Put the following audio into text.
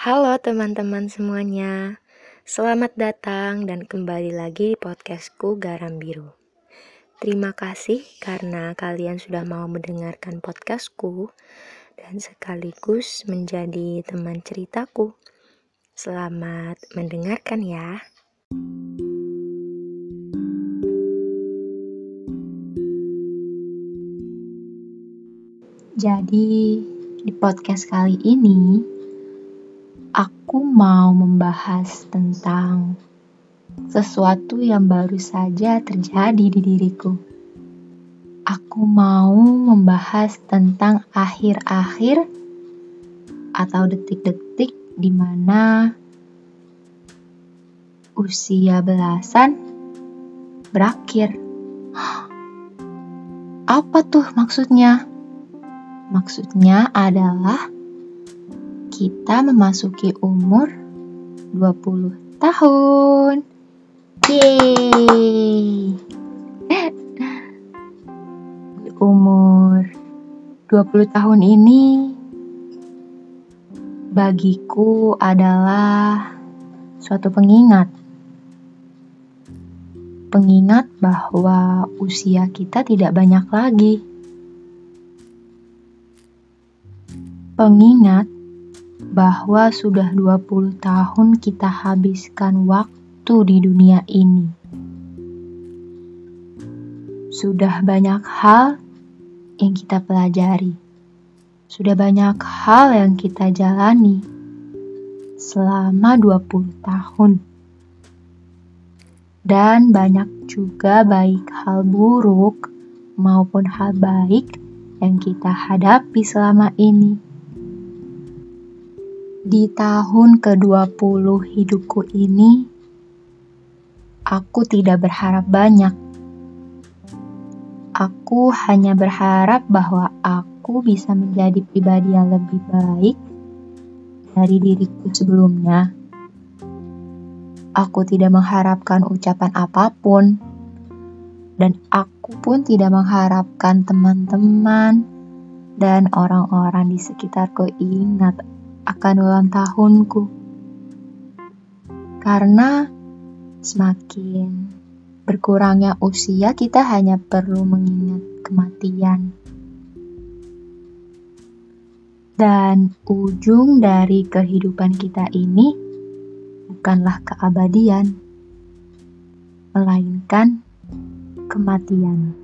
Halo teman-teman semuanya, selamat datang dan kembali lagi di podcastku Garam Biru. Terima kasih karena kalian sudah mau mendengarkan podcastku dan sekaligus menjadi teman ceritaku. Selamat mendengarkan ya. Jadi, di podcast kali ini, aku mau membahas tentang sesuatu yang baru saja terjadi di diriku. Aku mau membahas tentang akhir-akhir atau detik-detik di mana usia belasan berakhir. Apa tuh maksudnya? Maksudnya adalah kita memasuki umur 20 tahun. Yeay. Di umur 20 tahun ini bagiku adalah suatu pengingat. Pengingat bahwa usia kita tidak banyak lagi Pengingat bahwa sudah 20 tahun kita habiskan waktu di dunia ini. Sudah banyak hal yang kita pelajari. Sudah banyak hal yang kita jalani selama 20 tahun. Dan banyak juga baik hal buruk maupun hal baik yang kita hadapi selama ini. Di tahun ke-20 hidupku ini, aku tidak berharap banyak. Aku hanya berharap bahwa aku bisa menjadi pribadi yang lebih baik dari diriku sebelumnya. Aku tidak mengharapkan ucapan apa pun, dan aku pun tidak mengharapkan teman-teman dan orang-orang di sekitarku ingat akan ulang tahunku. Karena semakin berkurangnya usia, kita hanya perlu mengingat kematian. Dan ujung dari kehidupan kita ini bukanlah keabadian, melainkan kematian.